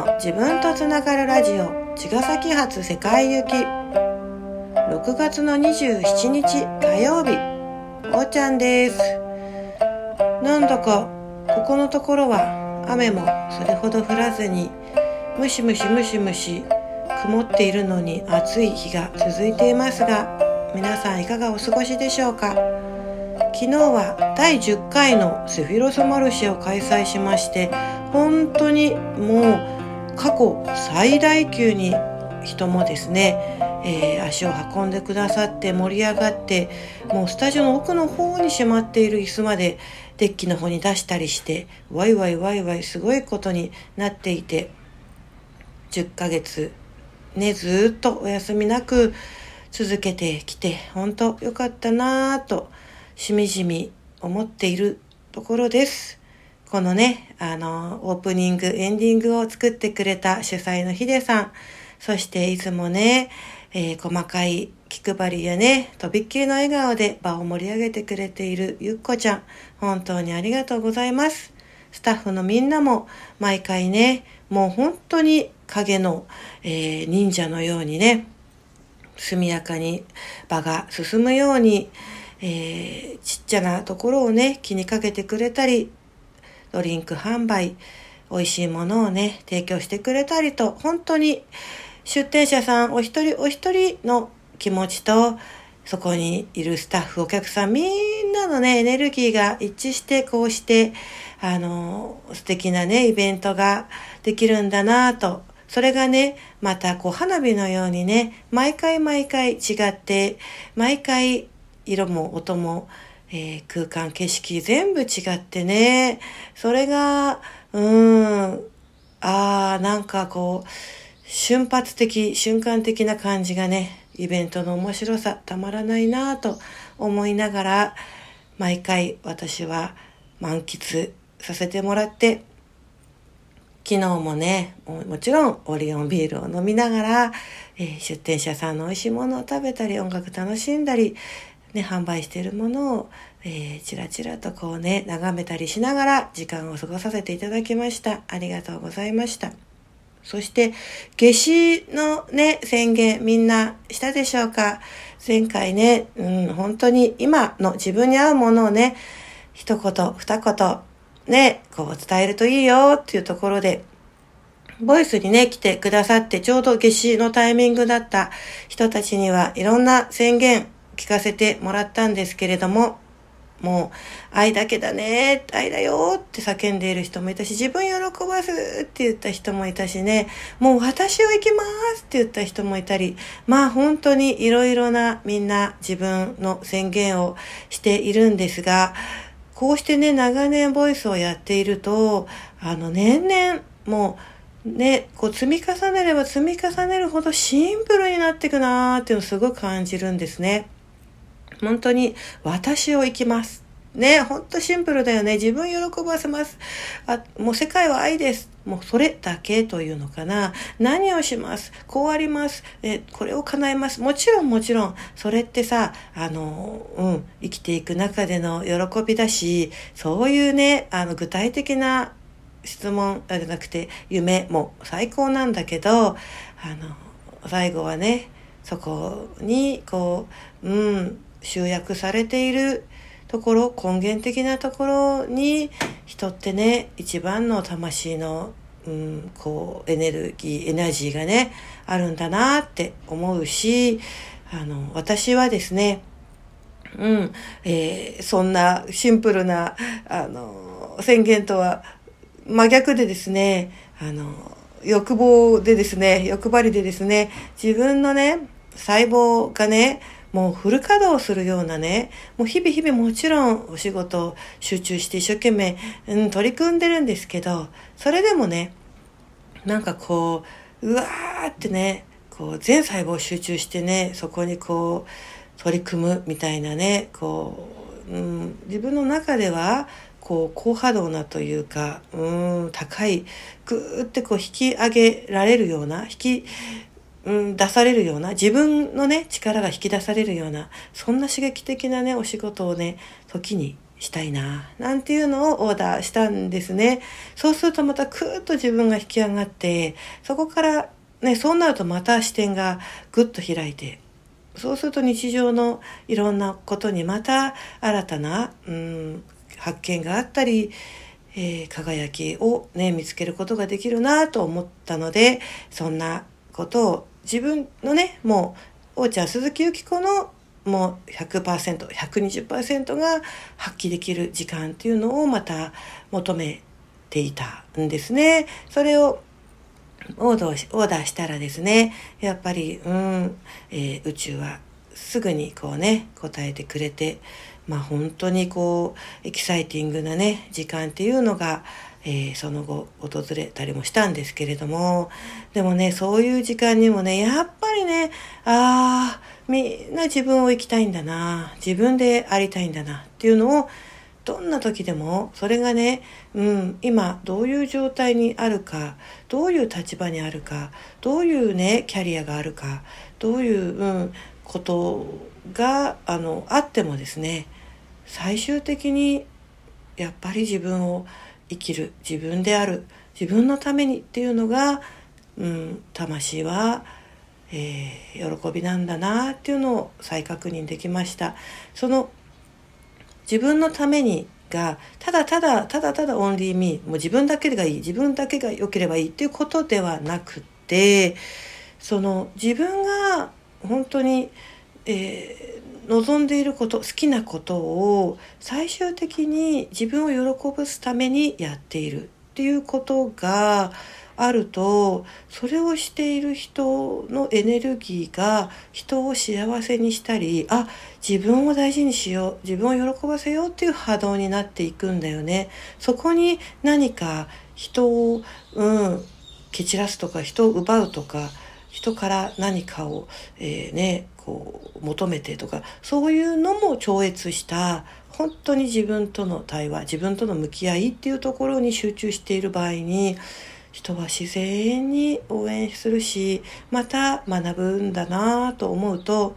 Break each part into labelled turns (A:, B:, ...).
A: の自分とつながるラジオ茅ヶ崎発世界行き。6月の27日火曜日。おーちゃんです。なんだかここのところは雨もそれほど降らずにムシムシムシムシ曇っているのに暑い日が続いていますが皆さんいかがお過ごしでしょうか？昨日は第10回のセフィロスマルシェを開催しまして本当にもう過去最大級に人もですね、えー、足を運んでくださって盛り上がってもうスタジオの奥の方にしまっている椅子までデッキの方に出したりしてワイワイワイワイすごいことになっていて10ヶ月ねずっとお休みなく続けてきて本当良かったなぁとしみじみ思っているところです。このね、あの、オープニング、エンディングを作ってくれた主催のヒデさん、そしていつもね、えー、細かい気配りやね、とびっきりの笑顔で場を盛り上げてくれているゆっこちゃん、本当にありがとうございます。スタッフのみんなも毎回ね、もう本当に影の、えー、忍者のようにね、速やかに場が進むように、えー、ちっちゃなところをね、気にかけてくれたり、ドリンク販売、美味しいものをね、提供してくれたりと、本当に出店者さんお一人お一人の気持ちと、そこにいるスタッフ、お客さん、みんなのね、エネルギーが一致して、こうして、あの、素敵なね、イベントができるんだなと、それがね、またこう花火のようにね、毎回毎回違って、毎回色も音も、えー、空間、景色全部違ってね、それが、うーん、あー、なんかこう、瞬発的、瞬間的な感じがね、イベントの面白さたまらないなぁと思いながら、毎回私は満喫させてもらって、昨日もね、もちろんオリオンビールを飲みながら、えー、出店者さんの美味しいものを食べたり、音楽楽しんだり、ね、販売しているものを、えー、ちらちらとこうね、眺めたりしながら時間を過ごさせていただきました。ありがとうございました。そして、夏至のね、宣言みんなしたでしょうか？前回ね、うん、本当に今の自分に合うものをね、一言、二言、ね、こう伝えるといいよっていうところで、ボイスにね、来てくださってちょうど夏至のタイミングだった人たちにはいろんな宣言聞かせてもらったんですけれども、もう、愛だけだね、愛だよって叫んでいる人もいたし、自分喜ばすって言った人もいたしね、もう私を行きますって言った人もいたり、まあ本当にいろいろなみんな自分の宣言をしているんですが、こうしてね、長年ボイスをやっていると、あの、年々、もう、ね、こう積み重ねれば積み重ねるほどシンプルになっていくなーっていうのをすごく感じるんですね。本当に私を生きます。ね、ほんとシンプルだよね。自分喜ばせます。あ、もう世界は愛です。もうそれだけというのかな。何をします？こうあります。え、これを叶えます。もちろんもちろん、それってさ、あの、うん、生きていく中での喜びだし、そういうね、あの、具体的な質問じゃなくて、夢も最高なんだけど、あの、最後はね、そこに、こう、うん、集約されているところ根源的なところに人ってね一番の魂の、うん、こうエネルギーエナジーがねあるんだなって思うしあの私はですねうん、えー、そんなシンプルなあの宣言とは真逆でですねあの欲望でですね欲張りでですね自分のね細胞がねもうフル稼働するようなね、もう日々日々もちろんお仕事集中して一生懸命、うん、取り組んでるんですけど、それでもね、なんかこう、うわーってね、こう全細胞集中してね、そこにこう取り組むみたいなね、こう、うん、自分の中では、こう高波動なというか、うん、高い、ぐーってこう引き上げられるような、引き、うん、出されるような、自分のね、力が引き出されるような、そんな刺激的なね、お仕事をね、時にしたいな、なんていうのをオーダーしたんですね。そうするとまたクーッと自分が引き上がって、そこからね、そうなるとまた視点がぐっと開いて、そうすると日常のいろんなことにまた新たな、うん、発見があったり、えー、輝きをね、見つけることができるなと思ったので、そんなことを自分のね、もう、おーちゃん鈴木由紀子のもう100%、120%が発揮できる時間っていうのをまた求めていたんですね。それをオーダーオーダーしたらですね、やっぱり、うん、えー、宇宙はすぐにこうね、答えてくれて、まあ本当にこう、エキサイティングなね、時間っていうのが、えー、その後訪れたりもしたんですけれども、でもね、そういう時間にもね、やっぱりね、ああ、みんな自分を生きたいんだな、自分でありたいんだなっていうのを、どんな時でもそれがね、うん、今どういう状態にあるかどういう立場にあるかどういうねキャリアがあるかどういう、うん、ことがあのあってもですね最終的にやっぱり自分を生きる自分である自分のためにっていうのが、うん、魂は、えー、喜びなんだなっていうのを再確認できました。その自分のためにがただただただただオンリーミーもう自分だけがいい自分だけが良ければいいっていうことではなくてその自分が本当に、え、望んでいること好きなことを最終的に自分を喜ぶすためにやっているっていうことがあるとそれをしている人のエネルギーが人を幸せにしたりあ自分を大事にしよう自分を喜ばせようっていう波動になっていくんだよね。そこに何か人を、うん、蹴散らすとか人を奪うとか人から何かを、えー、ね、こう求めてとかそういうのも超越した本当に自分との対話自分との向き合いっていうところに集中している場合に人は自然に応援するしまた学ぶんだなと思うと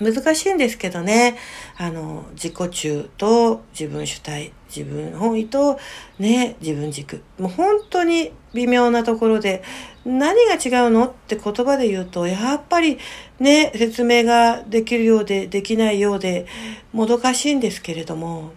A: 難しいんですけどね。あの、自己中と自分主体、自分本位とね、自分軸。もう本当に微妙なところで、何が違うのって言葉で言うと、やっぱりね、説明ができるようで、できないようで、もどかしいんですけれども、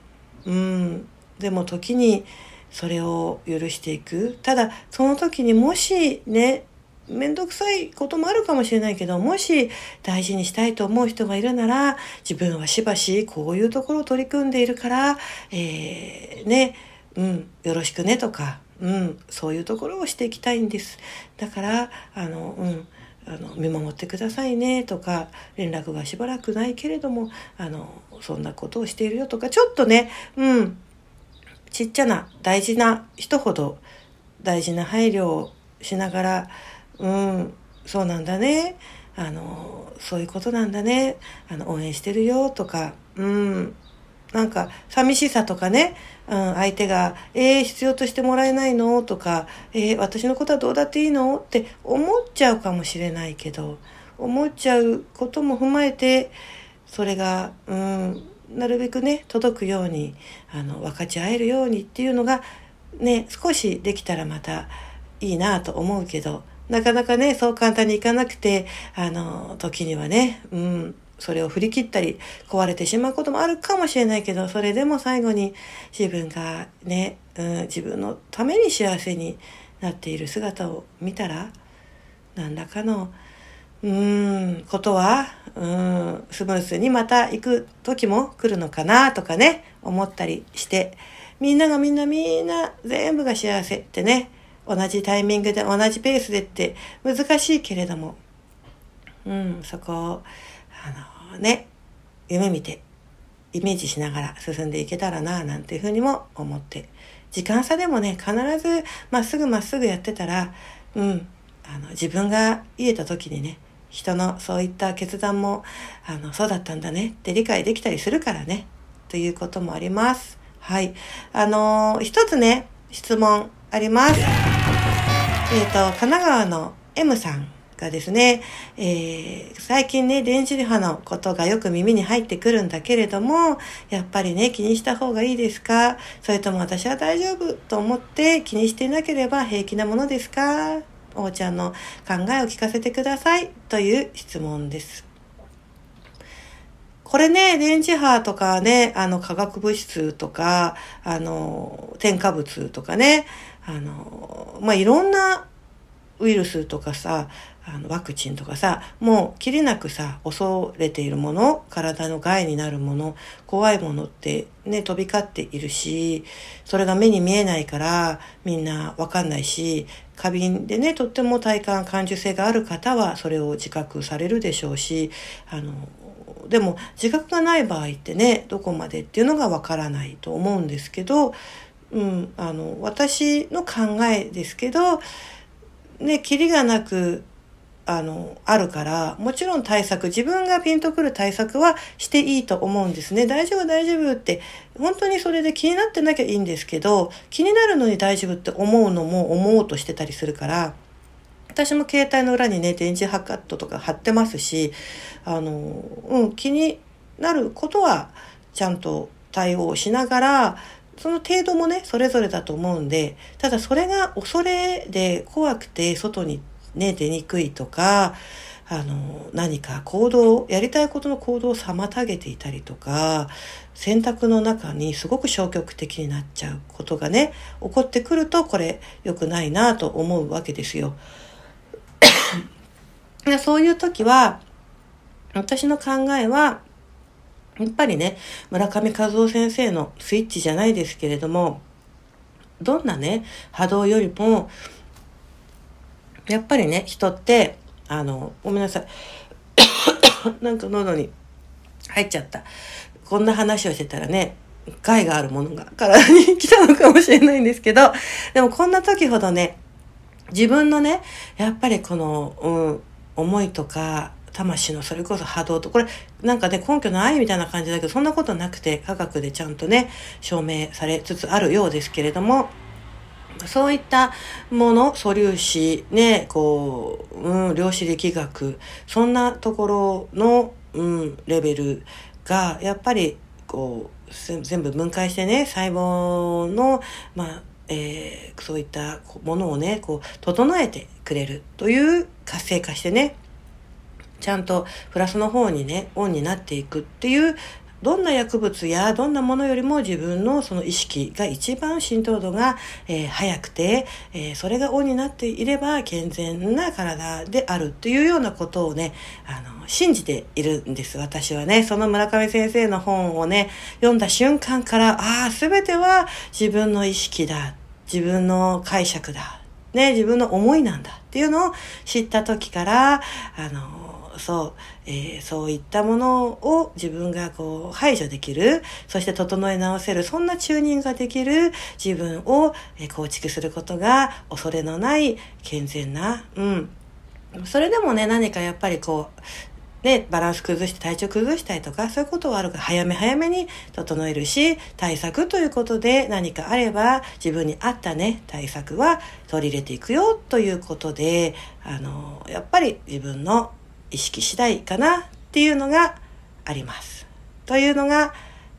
A: うん、でも時にそれを許していく。ただ、その時にもしね、めんどくさいこともあるかもしれないけど、もし大事にしたいと思う人がいるなら、自分はしばしこういうところを取り組んでいるから、えー、ね、うん、よろしくねとか、うん、そういうところをしていきたいんです。だから、あの、うん、あの見守ってくださいねとか連絡がしばらくないけれどもあのそんなことをしているよとかちょっとねうんちっちゃな大事な人ほど大事な配慮をしながらうん、そうなんだね。あの、そういうことなんだね。あの、応援してるよとか、うん、なんか、寂しさとかね、うん、相手が、えー、必要としてもらえないのとか、えー、私のことはどうだっていいのって思っちゃうかもしれないけど、思っちゃうことも踏まえて、それが、うん、なるべくね、届くように、あの、分かち合えるようにっていうのが、ね、少しできたらまたいいなと思うけど、なかなかね、そう簡単にいかなくて、あの、時にはね、うん、それを振り切ったり、壊れてしまうこともあるかもしれないけど、それでも最後に自分がね、うん、自分のために幸せになっている姿を見たら、何らかの、うん、ことは、うん、スムーズにまた行く時も来るのかなとかね、思ったりして、みんながみんなみんな全部が幸せってね、同じタイミングで同じペースでって難しいけれども、うん、そこを、あのね、夢見て、イメージしながら進んでいけたらな、なんていうふうにも思って、時間差でもね、必ずまっすぐまっすぐやってたら、うん、あの、自分が言えた時にね、人のそういった決断も、あの、そうだったんだねって理解できたりするからね、ということもあります。はい。あのー、一つね、質問あります。えっ、ー、と、神奈川の M さんがですね、えー、最近ね、電磁波のことがよく耳に入ってくるんだけれども、やっぱりね、気にした方がいいですか？それとも私は大丈夫と思って気にしていなければ平気なものですか？おーちゃんの考えを聞かせてください。という質問です。これね、電磁波とかね、あの化学物質とか、あの、添加物とかね、あの、まあ、いろんなウイルスとかさ、あのワクチンとかさ、もう切れなくさ、恐れているもの、体の害になるもの、怖いものってね、飛び交っているし、それが目に見えないからみんなわかんないし、過敏でね、とっても体感感受性がある方はそれを自覚されるでしょうし、あの、でも自覚がない場合ってねどこまでっていうのがわからないと思うんですけど、うん、あの私の考えですけどねキリがなくあの、あるから、もちろん対策、自分がピンとくる対策はしていいと思うんですね。大丈夫、大丈夫って、本当にそれで気になってなきゃいいんですけど、気になるのに大丈夫って思うのも思おうとしてたりするから、私も携帯の裏にね、電磁波カットとか貼ってますし、あの、うん、気になることはちゃんと対応しながら、その程度もね、それぞれだと思うんで、ただそれが恐れで怖くて外にね、出にくいとか、あの、何か行動、やりたいことの行動を妨げていたりとか、選択の中にすごく消極的になっちゃうことがね、起こってくると、これ良くないなと思うわけですよ。そういう時は、私の考えは、やっぱりね、村上和夫先生のスイッチじゃないですけれども、どんなね、波動よりも、やっぱりね、人って、あの、ごめんなさい。なんか喉に入っちゃった。こんな話をしてたらね、害があるものが体に来たのかもしれないんですけど、でもこんな時ほどね、自分のね、やっぱりこの、うん、思いとか、魂のそれこそ波動と、これなんかね、根拠ないみたいな感じだけど、そんなことなくて科学でちゃんとね、証明されつつあるようですけれども、そういったもの、素粒子、ね、こう、うん、量子力学、そんなところの、うん、レベルが、やっぱり、こう、全部分解してね、細胞の、まあ、えー、そういったものをね、こう、整えてくれるという活性化してね、ちゃんとプラスの方にね、オンになっていくっていう、どんな薬物やどんなものよりも自分のその意識が一番浸透度が、えー、速くて、えー、それがオンになっていれば健全な体であるっていうようなことをね、あの、信じているんです、私はね。その村上先生の本をね、読んだ瞬間から、ああ、すべては自分の意識だ。自分の解釈だ。ね、自分の思いなんだっていうのを知った時から、あの、そう、えー、そういったものを自分がこう排除できる、そして整え直せる、そんなチューニングができる自分を構築することが恐れのない健全な、うん。それでもね、何かやっぱりこう、ね、バランス崩して体調崩したりとか、そういうことはあるから、早め早めに整えるし、対策ということで何かあれば、自分に合ったね、対策は取り入れていくよということで、あの、やっぱり自分の意識次第かなっていうのがあります。というのが、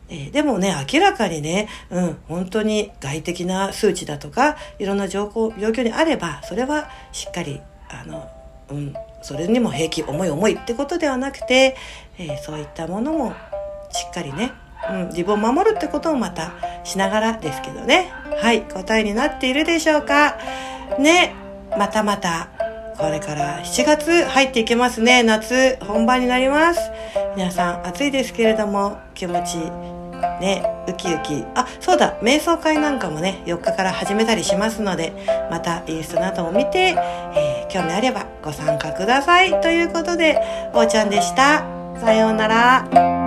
A: えー、でもね、明らかにね、うん、本当に外的な数値だとか、いろんな状況状況にあれば、それはしっかり、あの、うん、それにも平気重い重いってことではなくて、えー、そういったものもしっかりね、うん、自分を守るってことをまたしながらですけどね。はい、答えになっているでしょうかね、またまた、これから7月入っていけますね。夏本番になります。皆さん暑いですけれども気持ちね、ウキウキ。あ、そうだ、瞑想会なんかもね、4日から始めたりしますので、またインスタなども見て、えー、興味あればご参加ください。ということで、おーちゃんでした。さようなら。